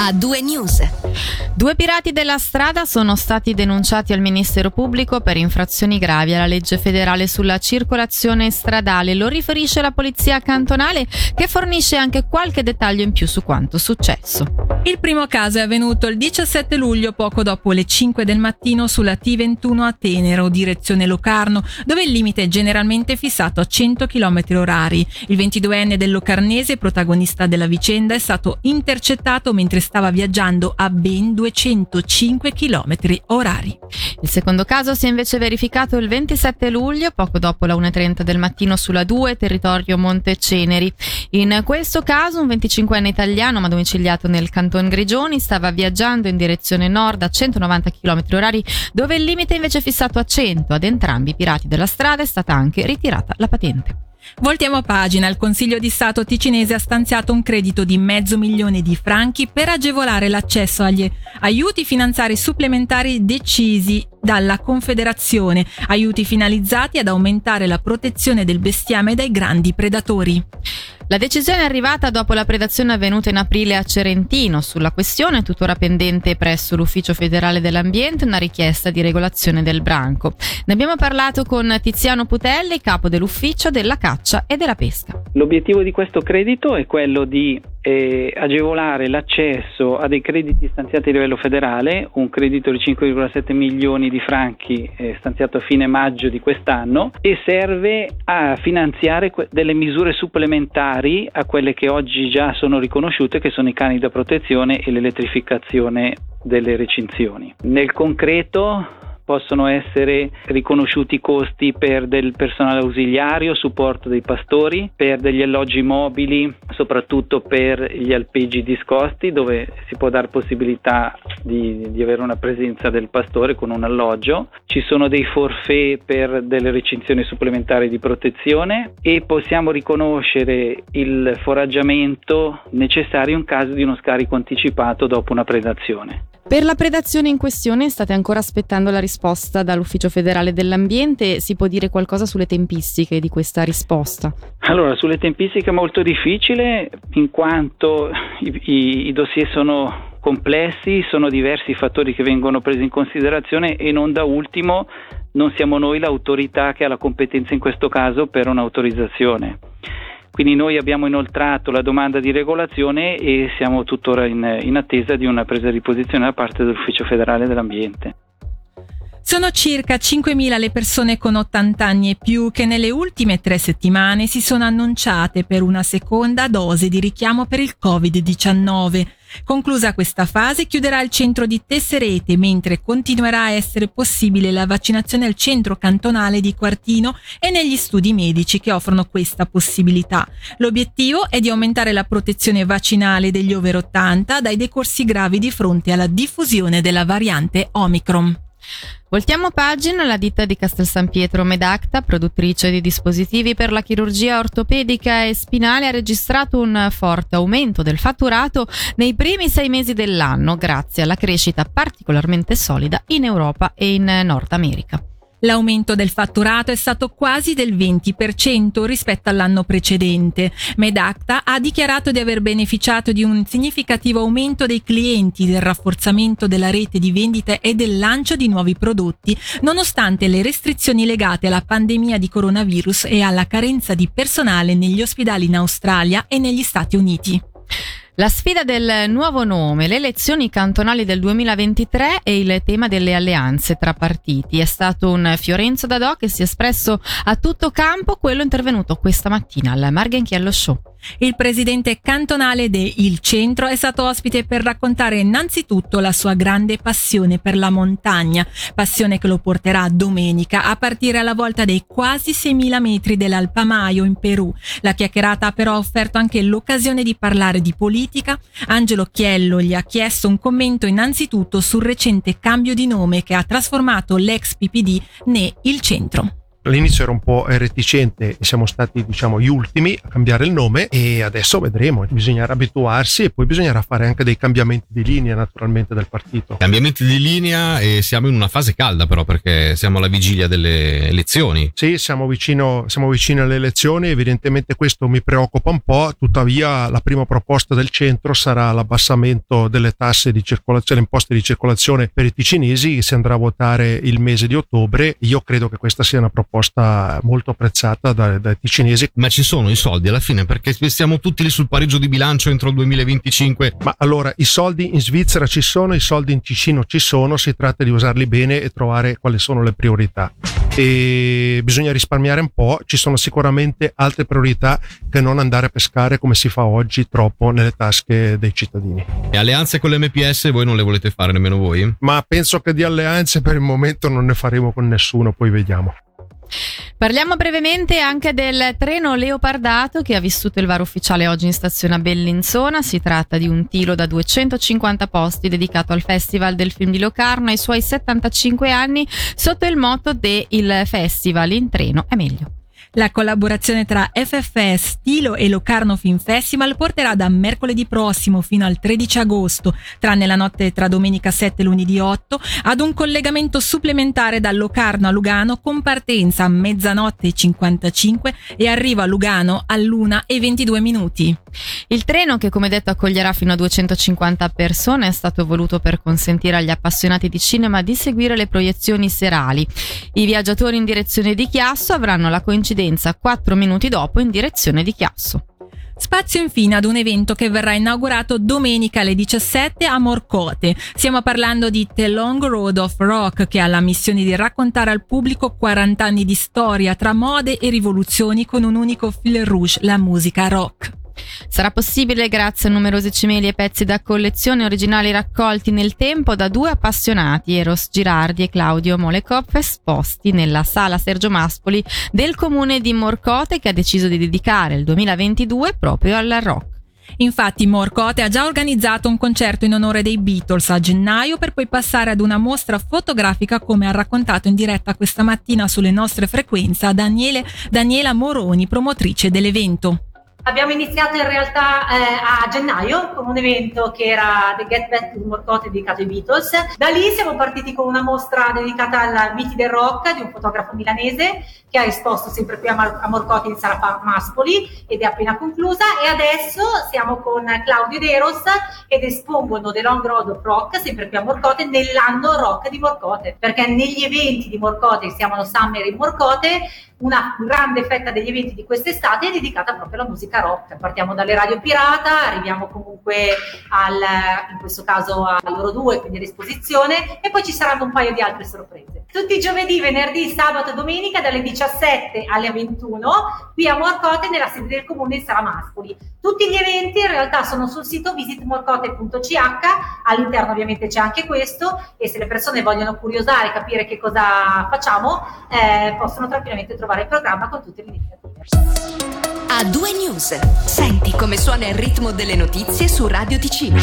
a due news. Due pirati della strada sono stati denunciati al Ministero Pubblico per infrazioni gravi alla legge federale sulla circolazione stradale. Lo riferisce la Polizia Cantonale che fornisce anche qualche dettaglio in più su quanto successo. Il primo caso è avvenuto il 17 luglio, poco dopo le 5 del mattino, sulla T21 a Tenero, direzione Locarno, dove il limite è generalmente fissato a 100 km orari. Il 22enne del Locarnese, protagonista della vicenda, è stato intercettato mentre stava viaggiando a ben 205 km orari. Il secondo caso si è invece verificato il 27 luglio, poco dopo la 1.30 del mattino sulla 2, territorio Monteceneri. In questo caso un 25enne italiano ma domiciliato nel canton Grigioni stava viaggiando in direzione nord a 190 km orari dove il limite invece è fissato a 100. Ad entrambi i pirati della strada è stata anche ritirata la patente. Voltiamo pagina. Il Consiglio di Stato ticinese ha stanziato un credito di mezzo milione di franchi per agevolare l'accesso agli aiuti finanziari supplementari decisi dalla Confederazione, aiuti finalizzati ad aumentare la protezione del bestiame dai grandi predatori. La decisione è arrivata dopo la predazione avvenuta in aprile a Cerentino. Sulla questione tuttora pendente presso l'Ufficio federale dell'ambiente una richiesta di regolazione del branco. Ne abbiamo parlato con Tiziano Putelli, capo dell'Ufficio della caccia e della pesca. L'obiettivo di questo credito è quello di eh, agevolare l'accesso a dei crediti stanziati a livello federale, un credito di 5,7 milioni di franchi eh, stanziato a fine maggio di quest'anno e serve a finanziare que- delle misure supplementari a quelle che oggi già sono riconosciute che sono i cani da protezione e l'elettrificazione delle recinzioni. Nel concreto possono essere riconosciuti costi per del personale ausiliario, supporto dei pastori, per degli alloggi mobili, soprattutto per gli alpeggi discosti dove si può dare possibilità di, di avere una presenza del pastore con un alloggio. Ci sono dei forfait per delle recinzioni supplementari di protezione e possiamo riconoscere il foraggiamento necessario in caso di uno scarico anticipato dopo una predazione. Per la predazione in questione state ancora aspettando la risposta dall'Ufficio federale dell'ambiente, si può dire qualcosa sulle tempistiche di questa risposta? Allora, sulle tempistiche è molto difficile in quanto i, i, i dossier sono complessi, sono diversi i fattori che vengono presi in considerazione e non da ultimo non siamo noi l'autorità che ha la competenza in questo caso per un'autorizzazione. Quindi noi abbiamo inoltrato la domanda di regolazione e siamo tuttora in, in attesa di una presa di posizione da parte dell'Ufficio federale dell'ambiente. Sono circa 5.000 le persone con 80 anni e più che nelle ultime tre settimane si sono annunciate per una seconda dose di richiamo per il Covid-19. Conclusa questa fase chiuderà il centro di Tesserete mentre continuerà a essere possibile la vaccinazione al centro cantonale di Quartino e negli studi medici che offrono questa possibilità. L'obiettivo è di aumentare la protezione vaccinale degli over 80 dai decorsi gravi di fronte alla diffusione della variante Omicron. Voltiamo pagina, la ditta di Castel San Pietro Medacta, produttrice di dispositivi per la chirurgia ortopedica e spinale, ha registrato un forte aumento del fatturato nei primi sei mesi dell'anno grazie alla crescita particolarmente solida in Europa e in Nord America. L'aumento del fatturato è stato quasi del 20% rispetto all'anno precedente. Medacta ha dichiarato di aver beneficiato di un significativo aumento dei clienti, del rafforzamento della rete di vendite e del lancio di nuovi prodotti, nonostante le restrizioni legate alla pandemia di coronavirus e alla carenza di personale negli ospedali in Australia e negli Stati Uniti. La sfida del nuovo nome, le elezioni cantonali del 2023 e il tema delle alleanze tra partiti. È stato un Fiorenzo Dadò che si è espresso a tutto campo, quello intervenuto questa mattina al Margenchiello Show. Il presidente cantonale de Il Centro è stato ospite per raccontare innanzitutto la sua grande passione per la montagna, passione che lo porterà domenica a partire alla volta dei quasi 6.000 metri dell'Alpamayo in Perù. La chiacchierata ha però offerto anche l'occasione di parlare di politica. Angelo Chiello gli ha chiesto un commento innanzitutto sul recente cambio di nome che ha trasformato l'ex PPD ne Il Centro. All'inizio era un po' reticente e siamo stati diciamo gli ultimi a cambiare il nome e adesso vedremo, bisognerà abituarsi e poi bisognerà fare anche dei cambiamenti di linea naturalmente del partito. Cambiamenti di linea e siamo in una fase calda però perché siamo alla vigilia delle elezioni. Sì, siamo vicino, siamo vicini alle elezioni, evidentemente questo mi preoccupa un po', tuttavia la prima proposta del centro sarà l'abbassamento delle tasse di circolazione, imposte di circolazione per i ticinesi, si andrà a votare il mese di ottobre, io credo che questa sia una proposta molto apprezzata dai, dai ticinesi. Ma ci sono i soldi alla fine perché siamo tutti lì sul pareggio di bilancio entro il 2025? Ma allora i soldi in Svizzera ci sono, i soldi in Ticino ci sono, si tratta di usarli bene e trovare quali sono le priorità. E bisogna risparmiare un po', ci sono sicuramente altre priorità che non andare a pescare come si fa oggi troppo nelle tasche dei cittadini. E alleanze con l'MPS voi non le volete fare nemmeno voi? Ma penso che di alleanze per il momento non ne faremo con nessuno, poi vediamo. Parliamo brevemente anche del treno Leopardato che ha vissuto il varo ufficiale oggi in stazione a Bellinzona. Si tratta di un tiro da 250 posti dedicato al Festival del film di Locarno ai suoi 75 anni sotto il motto de Il Festival in treno è meglio. La collaborazione tra FFS, Stilo e Locarno Film Festival porterà da mercoledì prossimo fino al 13 agosto, tranne la notte tra domenica 7 e lunedì 8, ad un collegamento supplementare da Locarno a Lugano con partenza a mezzanotte e 55 e arrivo a Lugano all'1 e 22 minuti. Il treno, che come detto accoglierà fino a 250 persone, è stato voluto per consentire agli appassionati di cinema di seguire le proiezioni serali. I viaggiatori in direzione di Chiasso avranno la coincidenza 4 minuti dopo in direzione di Chiasso. Spazio infine ad un evento che verrà inaugurato domenica alle 17 a Morcote. Stiamo parlando di The Long Road of Rock che ha la missione di raccontare al pubblico 40 anni di storia tra mode e rivoluzioni con un unico fil rouge, la musica rock. Sarà possibile grazie a numerosi cimeli e pezzi da collezione originali raccolti nel tempo da due appassionati, Eros Girardi e Claudio Molekopf, esposti nella sala Sergio Maspoli del comune di Morcote che ha deciso di dedicare il 2022 proprio al rock. Infatti Morcote ha già organizzato un concerto in onore dei Beatles a gennaio per poi passare ad una mostra fotografica come ha raccontato in diretta questa mattina sulle nostre frequenze Daniele, Daniela Moroni, promotrice dell'evento. Abbiamo iniziato in realtà eh, a gennaio con un evento che era The Get Back to Morcote dedicato ai Beatles. Da lì siamo partiti con una mostra dedicata al miti del rock di un fotografo milanese che ha esposto sempre qui a, Mar- a Morcote in Sala Maspoli ed è appena conclusa e adesso siamo con Claudio Deros ed espongono The Long Road of Rock sempre qui a Morcote nell'anno rock di Morcote perché negli eventi di Morcote, siamo allo Summer in Morcote, una grande fetta degli eventi di quest'estate è dedicata proprio alla musica rock. Partiamo dalle radio pirata, arriviamo comunque al, in questo caso a loro due, quindi a disposizione, e poi ci saranno un paio di altre sorprese. Tutti i giovedì, venerdì, sabato e domenica dalle 17 alle 21 qui a Morcote nella sede del comune in Sala Mascoli. Tutti gli eventi in realtà sono sul sito visitmorcote.ch, all'interno ovviamente c'è anche questo e se le persone vogliono curiosare, capire che cosa facciamo, eh, possono tranquillamente trovare il programma con tutte le iniziative. A due news. Senti come suona il ritmo delle notizie su Radio Ticino.